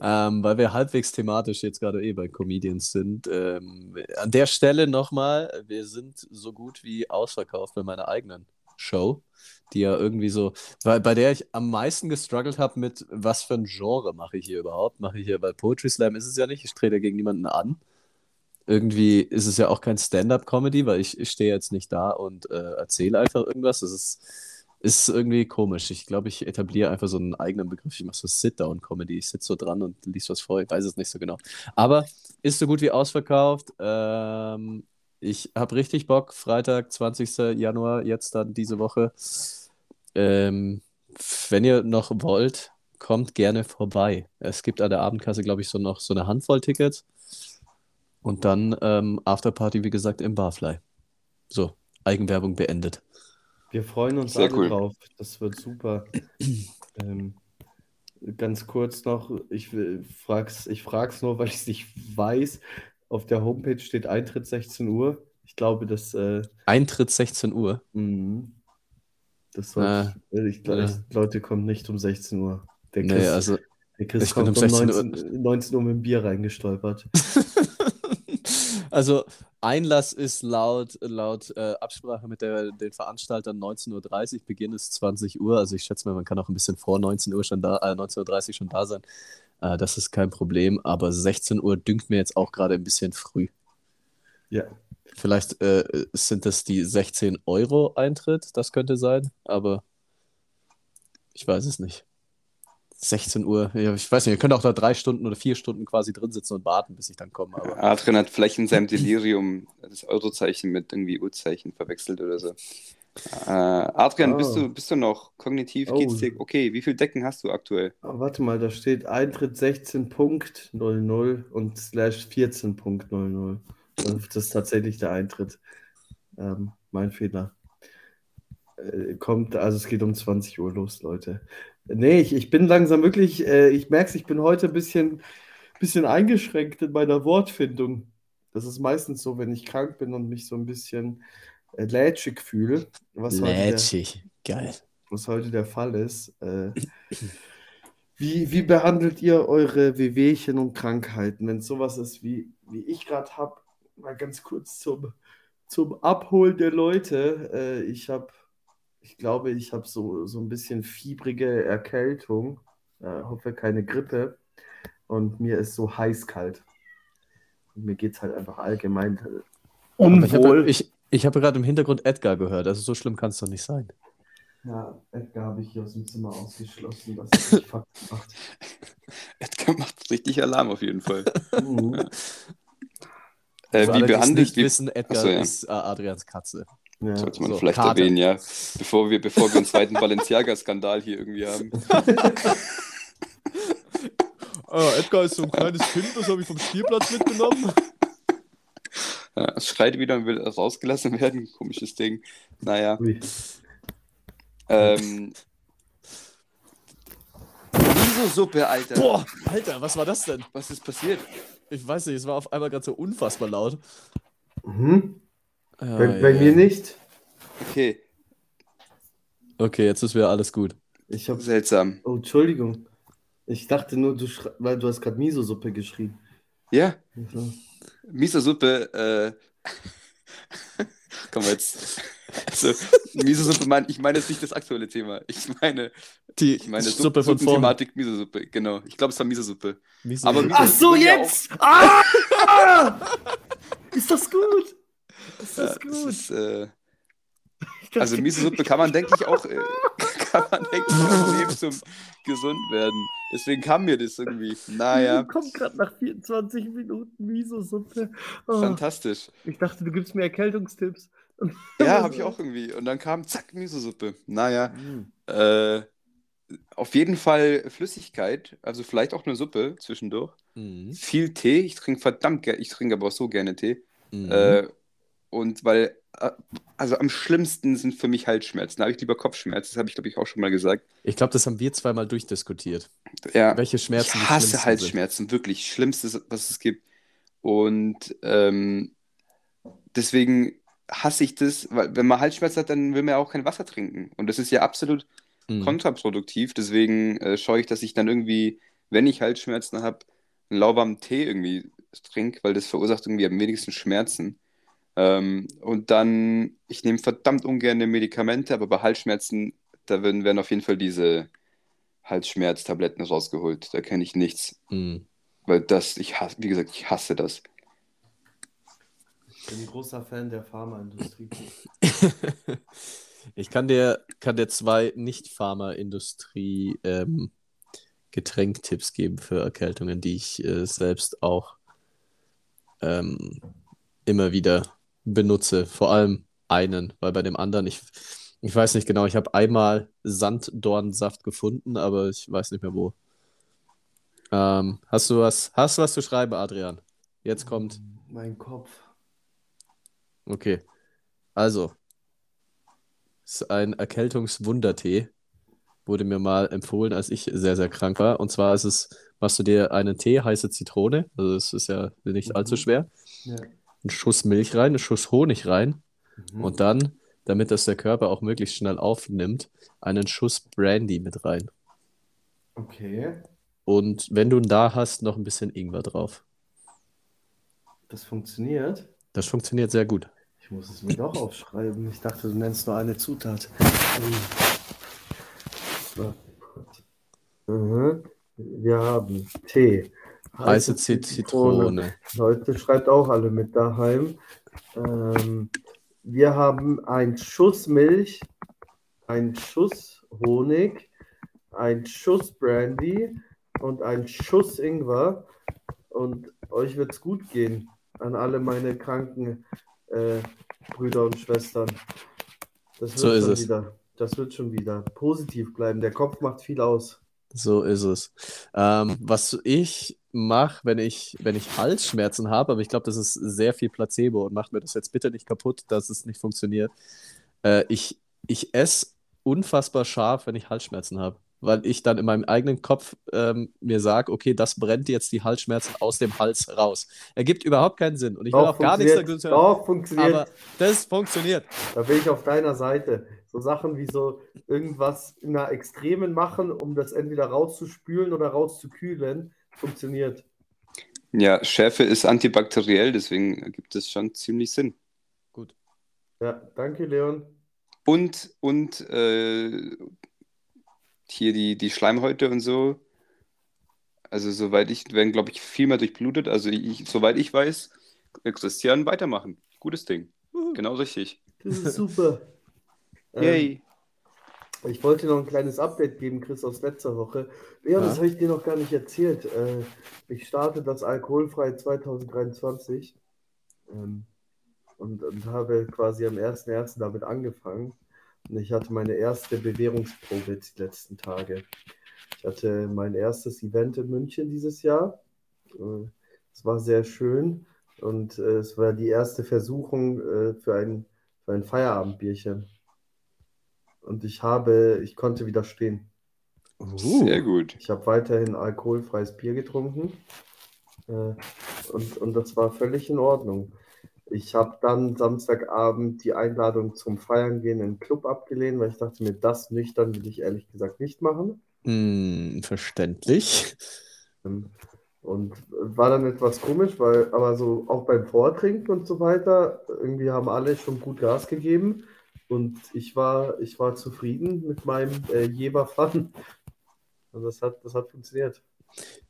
Ähm, weil wir halbwegs thematisch jetzt gerade eh bei Comedians sind. Ähm, an der Stelle nochmal, wir sind so gut wie ausverkauft bei meiner eigenen Show, die ja irgendwie so, bei, bei der ich am meisten gestruggelt habe mit, was für ein Genre mache ich hier überhaupt? Mache ich hier, bei Poetry Slam ist es ja nicht, ich trete gegen niemanden an. Irgendwie ist es ja auch kein Stand-up-Comedy, weil ich, ich stehe jetzt nicht da und äh, erzähle einfach irgendwas. Das ist, ist irgendwie komisch. Ich glaube, ich etabliere einfach so einen eigenen Begriff. Ich mache so Sit-Down-Comedy. Ich sitze so dran und lies was vor. Ich weiß es nicht so genau. Aber ist so gut wie ausverkauft. Ähm, ich habe richtig Bock. Freitag, 20. Januar, jetzt dann diese Woche. Ähm, wenn ihr noch wollt, kommt gerne vorbei. Es gibt an der Abendkasse, glaube ich, so noch so eine Handvoll Tickets. Und dann ähm, Afterparty, wie gesagt, im Barfly. So, Eigenwerbung beendet. Wir freuen uns Sehr alle cool. drauf. Das wird super. ähm, ganz kurz noch, ich frag's, ich frag's nur, weil ich es nicht weiß. Auf der Homepage steht Eintritt 16 Uhr. Ich glaube, das, äh, Eintritt 16 Uhr. mhm. das soll, Ah, äh, ich glaube, ja. Leute kommen nicht um 16 Uhr. Der Nee, Chris, also der Chris ich bin kommt um um 16 Uhr- 19, 19 Uhr mit dem Bier reingestolpert. Also Einlass ist laut, laut äh, Absprache mit der, den Veranstaltern 19.30 Uhr, Beginn ist 20 Uhr. Also ich schätze mal, man kann auch ein bisschen vor 19 Uhr schon da, äh, 19.30 Uhr schon da sein. Äh, das ist kein Problem, aber 16 Uhr dünkt mir jetzt auch gerade ein bisschen früh. Ja, Vielleicht äh, sind das die 16 Euro Eintritt, das könnte sein, aber ich weiß es nicht. 16 Uhr, ich weiß nicht, ihr könnt auch da drei Stunden oder vier Stunden quasi drin sitzen und warten, bis ich dann komme. Aber Adrian hat vielleicht in seinem Delirium das Eurozeichen mit irgendwie U-Zeichen verwechselt oder so. Äh, Adrian, Ah. bist du, bist du noch kognitiv? Oh. Geht's dir okay? Wie viele Decken hast du aktuell? Aber warte mal, da steht Eintritt 16.00 und slash 14.00. Und Das ist tatsächlich der Eintritt. Ähm, mein Fehler. Äh, kommt, also es geht um 20 Uhr los, Leute. Nee, ich, ich bin langsam wirklich, äh, ich merke es, ich bin heute ein bisschen, bisschen eingeschränkt in meiner Wortfindung. Das ist meistens so, wenn ich krank bin und mich so ein bisschen äh, lätschig fühle, was heute der, lätschig, geil. was heute der Fall ist. Äh, wie, wie behandelt ihr eure Wehwehchen und Krankheiten, wenn es sowas ist, wie, wie ich gerade habe? Mal ganz kurz zum, zum Abholen der Leute. Äh, ich habe, ich glaube, ich habe so, so ein bisschen fiebrige Erkältung. Äh, hoffe keine Grippe. Und mir ist so heiß-kalt. Und mir geht es halt einfach allgemein äh, Aber ich habe unwohl. ich, ich habe gerade im Hintergrund Edgar gehört, also so schlimm kann es doch nicht sein. Ja, Edgar habe ich hier aus dem Zimmer ausgeschlossen, dass er macht. Edgar macht richtig Alarm auf jeden Fall. Mhm. Äh, Für wie behandelt, nicht wie, wissen, Edgar Achso, ja. ist äh, Adrians Katze. Ja. sollte man so, vielleicht Kater. erwähnen, ja. Bevor wir, bevor wir einen zweiten Balenciaga-Skandal hier irgendwie haben. Ah, Edgar ist so ein kleines Kind, das habe ich vom Spielplatz mitgenommen. Ja, es schreit wieder und will rausgelassen werden. Komisches Ding. Naja. Ähm, Miso-Suppe, Alter. Boah, Alter, was war das denn? Was ist passiert? Ich weiß nicht, es war auf einmal gerade so unfassbar laut. Mhm. Bei, bei ja. mir nicht. Okay, Okay, jetzt ist wieder alles gut. Ich habe. seltsam. Oh, Entschuldigung. Ich dachte nur, du weil du hast gerade Miso-Suppe geschrien. Ja, Also, Miso-Suppe, äh. Komm jetzt. Also, Miso-Suppe, mein, ich meine jetzt nicht das aktuelle Thema. Ich meine, Die ich meine Suppe von vorhin. Thematik Miso-Suppe, genau. Ich glaube, es war Miso-Suppe. Miso- Aber Miso- Ach so, wird ja jetzt! Ah! Ist das gut? Ist Ja, das das gut? ist, äh, also Miso-Suppe kann man, denke ich, auch, äh, kann man, denke ich, auch nehmen zum gesund werden. Deswegen kam mir das irgendwie. Naja, Kommt gerade nach 24 Minuten Miso-Suppe. Oh, fantastisch. ich dachte, du gibst mir Erkältungstipps. Ja, habe ich auch irgendwie. Und dann kam, zack, Miso-Suppe. Naja, Mhm. äh, auf jeden Fall Flüssigkeit, also vielleicht auch eine Suppe zwischendurch. Mhm. Viel Tee, ich trinke verdammt gerne, ich trinke aber auch so gerne Tee. Mhm. Äh, und weil, äh, also am schlimmsten sind für mich Halsschmerzen. Da habe ich lieber Kopfschmerzen, das habe ich, glaube ich, auch schon mal gesagt. ich glaube, das haben wir zweimal durchdiskutiert. Ja, Welche Schmerzen ich hasse Halsschmerzen, wirklich. Schlimmstes, was es gibt. Und ähm, deswegen hasse ich das, weil wenn man Halsschmerzen hat, dann will man ja auch kein Wasser trinken. Und das ist ja absolut sind. Mhm. kontraproduktiv. Deswegen äh, schaue ich, dass ich dann irgendwie, wenn ich Halsschmerzen habe, einen lauwarmen Tee irgendwie trinke, weil das verursacht irgendwie am wenigsten Schmerzen. Ähm, und dann, ich nehme verdammt ungern Medikamente, aber bei Halsschmerzen, da werden, werden auf jeden Fall diese Halsschmerztabletten rausgeholt. Da kenne ich nichts. Mhm. Weil das, ich hasse, wie gesagt, ich hasse das. Ich bin ein großer Fan der Pharmaindustrie. ich kann dir, kann dir zwei Nicht-Pharma-Industrie ähm, Getränktipps geben für Erkältungen, die ich äh, selbst auch ähm, immer wieder benutze. Vor allem einen, weil bei dem anderen, ich, ich weiß nicht genau, ich habe einmal Sanddornsaft gefunden, aber ich weiß nicht mehr wo. Ähm, hast du was, hast du was zu schreiben, Adrian? Jetzt kommt. Mein Kopf. Okay. Also, ist ein Erkältungswundertee. Wurde mir mal empfohlen, als ich sehr, sehr krank war. Und zwar ist es, machst du dir einen Tee, heiße Zitrone, also es ist ja nicht allzu Mhm. schwer, Ja. Einen Schuss Milch rein, einen Schuss Honig rein Mhm. und dann, damit das der Körper auch möglichst schnell aufnimmt, einen Schuss Brandy mit rein. Okay, Und wenn du ihn da hast, noch ein bisschen Ingwer drauf. das funktioniert. Das funktioniert sehr gut. Ich muss es mir doch aufschreiben. Ich dachte, du nennst nur eine Zutat. So. Mhm. Wir haben Tee. Heiße Zit- Zitrone. Leute, schreibt auch alle mit daheim. Ähm, wir haben einen Schuss Milch, einen Schuss Honig, einen Schuss Brandy und einen Schuss Ingwer. Und euch wird es gut gehen an alle meine kranken äh, Brüder und Schwestern. Das wird So ist schon es. wieder. Das wird schon wieder positiv bleiben. Der Kopf macht viel aus. So ist es. Ähm, was ich mache, wenn ich, wenn ich Halsschmerzen habe, aber ich glaube, das ist sehr viel Placebo und macht mir das jetzt bitte nicht kaputt, dass es nicht funktioniert. Äh, ich ich esse unfassbar scharf, wenn ich Halsschmerzen habe, weil ich dann in meinem eigenen Kopf ähm, mir sage, okay, das brennt jetzt die Halsschmerzen aus dem Hals raus. Ergibt überhaupt keinen Sinn und ich will auch gar nichts dagegen hören, Doch, funktioniert. aber das funktioniert. Da bin ich auf deiner Seite. So Sachen wie so irgendwas in einer Extremen machen, um das entweder rauszuspülen oder rauszukühlen, funktioniert. Ja, Schärfe ist antibakteriell, deswegen ergibt es schon ziemlich Sinn. Gut. Ja, danke, Leon. Und, und äh, hier die, die Schleimhäute und so. Also soweit ich, werden, glaube ich, viel mehr durchblutet. Also ich, soweit ich weiß, Christian weitermachen. Gutes Ding. Genau richtig. Das ist super. Ähm, Yay. Ich wollte noch ein kleines Update geben, Chris, aus letzter Woche. Leon, Ja. das habe ich dir noch gar nicht erzählt. Äh, ich starte das Alkoholfrei 2023 ähm, und, und habe quasi am 1.1. damit angefangen. Und ich hatte meine erste Bewährungsprobe die letzten Tage. Ich hatte mein erstes Event in München dieses Jahr. Äh, Es war sehr schön und äh, es war die erste Versuchung für ein, für ein Feierabendbierchen. Und ich habe, ich konnte widerstehen. Sehr gut. Ich habe weiterhin alkoholfreies Bier getrunken. Äh, und, und das war völlig in Ordnung. Ich habe dann Samstagabend die Einladung zum Feiern gehen in den Club abgelehnt, weil ich dachte mir, das nüchtern will ich ehrlich gesagt nicht machen. Hm, verständlich. Ähm, Und war dann etwas komisch, weil aber so auch beim Vortrinken und so weiter, irgendwie haben alle schon gut Gas gegeben. Und ich war, ich war zufrieden mit meinem äh, Jeber-Fun. Und das hat, das hat funktioniert.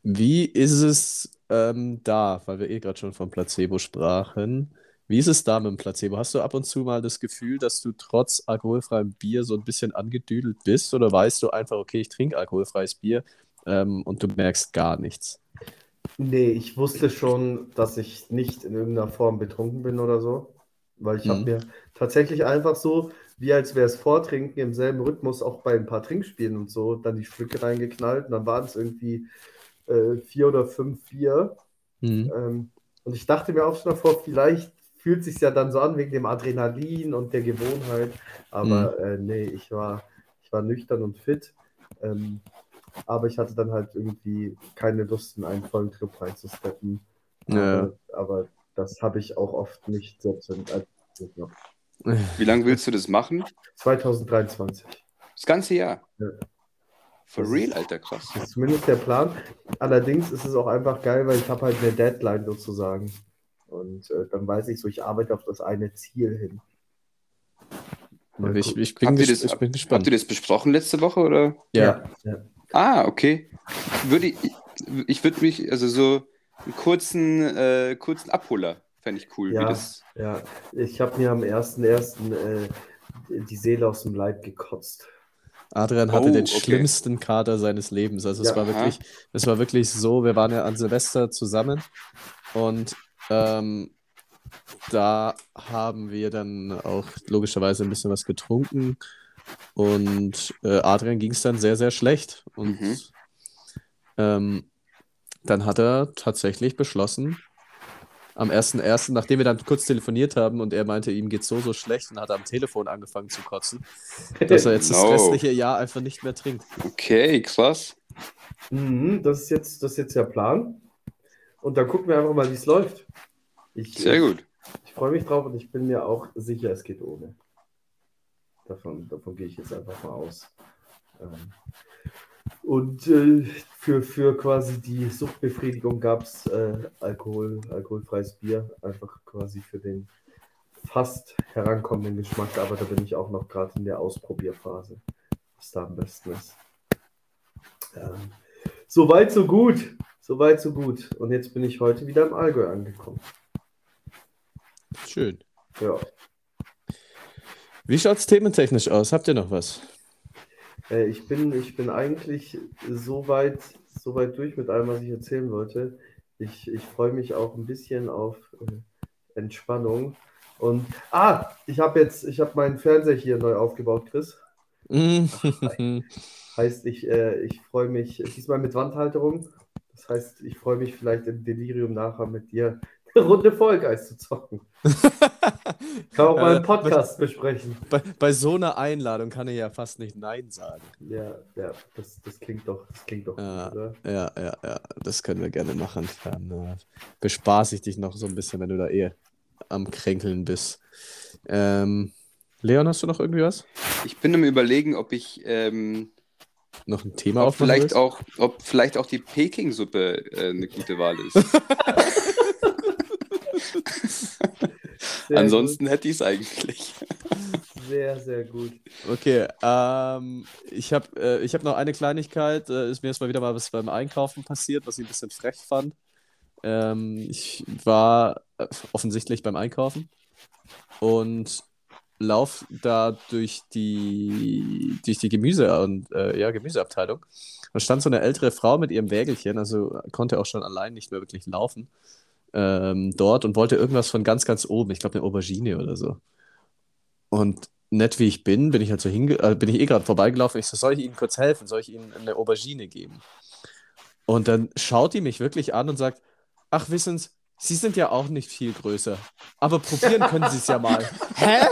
Wie ist es ähm, da, weil wir eh gerade schon vom Placebo sprachen? Wie ist es da mit dem Placebo? Hast du ab und zu mal das Gefühl, dass du trotz alkoholfreiem Bier so ein bisschen angedüdelt bist? Oder weißt du einfach, okay, ich trinke alkoholfreies Bier ähm, und du merkst gar nichts? Nee, ich wusste schon, dass ich nicht in irgendeiner Form betrunken bin oder so. Weil ich habe Mhm. mir tatsächlich einfach so, wie als wäre es Vortrinken, im selben Rhythmus auch bei ein paar Trinkspielen und so, dann die Stücke reingeknallt. Und dann waren es irgendwie äh, vier oder fünf Bier. Mhm. Ähm, und ich dachte mir auch schon davor, vielleicht fühlt sich ja dann so an wegen dem Adrenalin und der Gewohnheit. Aber äh, nee, ich war, ich war nüchtern und fit. Ähm, aber ich hatte dann halt irgendwie keine Lust, in einen vollen Club reinzusteppen. Ja. Aber, aber das habe ich auch oft nicht selbst wenn- als noch. Wie lange willst du das machen? 2023. Das ganze Jahr. Ja. For Das real, Alter, krass. Das ist zumindest der Plan. Allerdings ist es auch einfach geil, weil ich habe halt eine Deadline sozusagen. Und äh, dann weiß ich so, ich arbeite auf das eine Ziel hin. Mal Ich, ich, bin, Habt das- ich bin Habt gespannt. ihr das besprochen letzte Woche oder? Ja. ja. Ah, okay. Würde ich, ich würde mich, also so einen kurzen, äh, kurzen Abholer fände ich cool, Ja. wie das. Ja, ich habe mir am 1.1. Äh, die Seele aus dem Leib gekotzt. Adrian hatte Oh, den okay. schlimmsten Kater seines Lebens. Also es Ja, war aha. wirklich, es war wirklich so, wir waren ja an Silvester zusammen und ähm, da haben wir dann auch logischerweise ein bisschen was getrunken und äh, Adrian ging es dann sehr, sehr schlecht. Und Mhm. ähm, dann hat er tatsächlich beschlossen, am 1.1., nachdem wir dann kurz telefoniert haben und er meinte, ihm geht so, so schlecht und hat am Telefon angefangen zu kotzen, dass er jetzt das No. restliche Jahr einfach nicht mehr trinkt. Okay, krass. Mhm, das ist jetzt, das ist jetzt der Plan. Und dann gucken wir einfach mal, wie es läuft. Ich, Sehr gut. Ich freue mich drauf und ich bin mir auch sicher, es geht ohne. Davon, davon gehe ich jetzt einfach mal aus. Ähm, Und äh, für, für quasi die Suchtbefriedigung gab es äh, Alkohol, alkoholfreies Bier, einfach quasi für den fast herankommenden Geschmack, aber da bin ich auch noch gerade in der Ausprobierphase, was da am besten ist. Ähm, Soweit, so gut. Soweit, so gut. Und jetzt bin ich heute wieder im Allgäu angekommen. Schön. Ja. Wie schaut es thementechnisch aus? Habt ihr noch was? Äh, ich bin, ich bin eigentlich so weit, so weit durch mit allem, was ich erzählen wollte. Ich, ich freue mich auch ein bisschen auf äh, Entspannung. Und ah, ich habe jetzt, ich habe meinen Fernseher hier neu aufgebaut, Chris. Heißt, ich, äh, ich freue mich diesmal mit Wandhalterung. Das heißt, ich freue mich vielleicht im Delirium nachher mit dir Runde Vollgeist zu zocken. Kann auch mal einen Podcast besprechen. bei, bei so einer Einladung kann ich ja fast nicht Nein sagen. Ja, ja, das, das klingt doch, das klingt doch Ja. gut, oder? Ja, ja, ja, das können wir gerne machen. Dann äh, bespaß ich dich noch so ein bisschen, wenn du da eh am Kränkeln bist. Ähm, Leon, hast du noch irgendwie was? Ich bin am überlegen, ob ich ähm, Noch ein Thema ob vielleicht willst? auch, ob vielleicht auch die Peking-Suppe äh, eine gute Wahl ist. Ansonsten hätte ich es eigentlich. Gut, sehr, sehr gut. Okay, ähm, ich habe äh, ich hab noch eine Kleinigkeit. Äh, ist mir jetzt mal wieder mal was beim Einkaufen passiert, was ich ein bisschen frech fand. Ähm, ich war äh, offensichtlich beim Einkaufen und lauf da durch die, durch die Gemüse- und äh, ja, Gemüseabteilung. Da stand so eine ältere Frau mit ihrem Wägelchen, also konnte auch schon allein nicht mehr wirklich laufen, ähm, dort und wollte irgendwas von ganz, ganz oben. Ich glaube, eine Aubergine oder so. Und nett wie ich bin, bin ich halt so hinge äh, bin ich eh gerade vorbeigelaufen. Ich so, soll ich Ihnen kurz helfen? Soll ich Ihnen eine Aubergine geben? Und dann schaut die mich wirklich an und sagt, ach, wissen Sie, Sie sind ja auch nicht viel größer. Aber probieren können Sie es ja mal. Hä?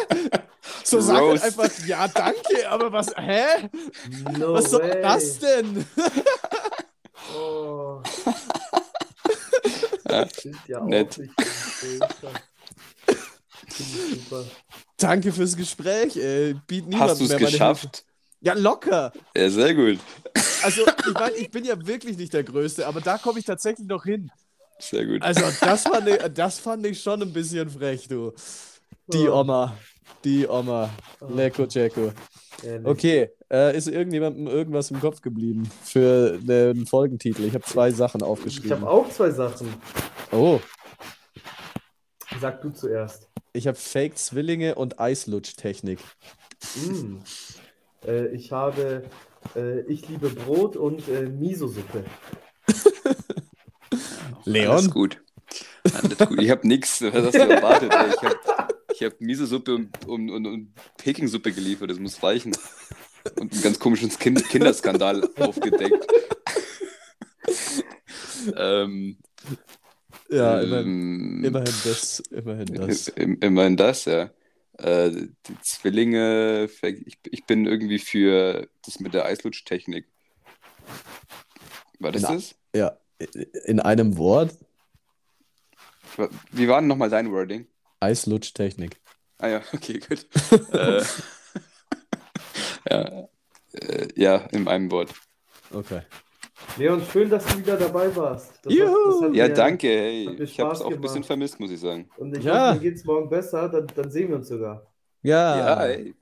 So sag Roast. einfach, ja, danke, aber was, hä? No Was soll way. das denn? Oh. Sind ja nett. Danke fürs Gespräch, ey. Biet Hast du es geschafft? Hilfe. Ja, locker. Ja, sehr gut. Also, ich meine, ich bin ja wirklich nicht der Größte, aber da komme ich tatsächlich noch hin. Sehr gut. Also, das fand ich, das fand ich schon ein bisschen frech, du. Die Oh. Oma. Die Oma. Jacko. Ehrlich. Okay, äh, ist irgendjemandem irgendwas im Kopf geblieben für den Folgentitel? Ich habe zwei Sachen Ich aufgeschrieben. habe auch zwei Sachen. Oh, Sag du zuerst. ich habe Fake-Zwillinge und Eislutsch-Technik. Mm. Äh, ich habe äh, Ich liebe Brot und äh, Miso-Suppe. Alles Leon? gut. Alles gut. Ich habe nichts. Was hast du erwartet? Ich habe ich hab Miso-Suppe und, und, und, und Peking-Suppe geliefert. Das muss reichen. Und einen ganz komischen kind Kinderskandal aufgedeckt. ähm, Ja, immerhin, ähm, immerhin das. Immerhin das. im- Immerhin das, ja. Äh, die Zwillinge, ich, ich bin irgendwie für das mit der Eislutschtechnik. War das Na. das? Ja, in einem Wort Wie war denn nochmal dein Wording? Eislutsch-Technik. Ah ja, okay, gut. äh, ja, äh, ja, in einem Wort. Okay. Leon, schön, dass du wieder dabei warst. Das Juhu! Ja, hat mir- danke. Hey. Ich habe es auch ein bisschen vermisst, muss ich sagen. Und ich Ja. hoffe, mir geht's morgen besser, dann, dann sehen wir uns sogar. Ja, Ja, ey.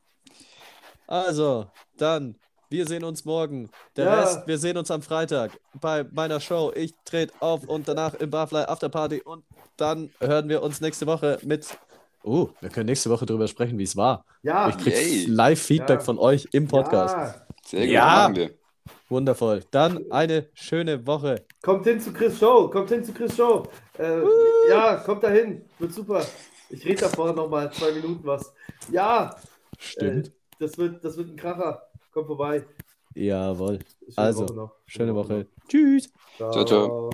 also, dann, wir sehen uns morgen. Der Ja. Rest, wir sehen uns am Freitag bei meiner Show. Ich trete auf und danach im Barfly Afterparty und dann hören wir uns nächste Woche mit. Oh, wir können nächste Woche darüber sprechen, wie es war. Ja, Ich kriege. Live-Feedback Ja. von euch im Podcast. Ja. Sehr gut, Ja. Wundervoll. Dann eine schöne Woche. Kommt hin zu Chris Show, kommt hin zu Chris Show. Äh, ja, kommt da hin, wird super. Ich rede da vorher noch mal zwei Minuten was. Ja, Stimmt. Äh, das, wird, das wird ein Kracher. Kommt vorbei. Jawohl. Schöne Also, Woche noch. Schöne Woche. Tschüss. Ciao. Ciao, ciao.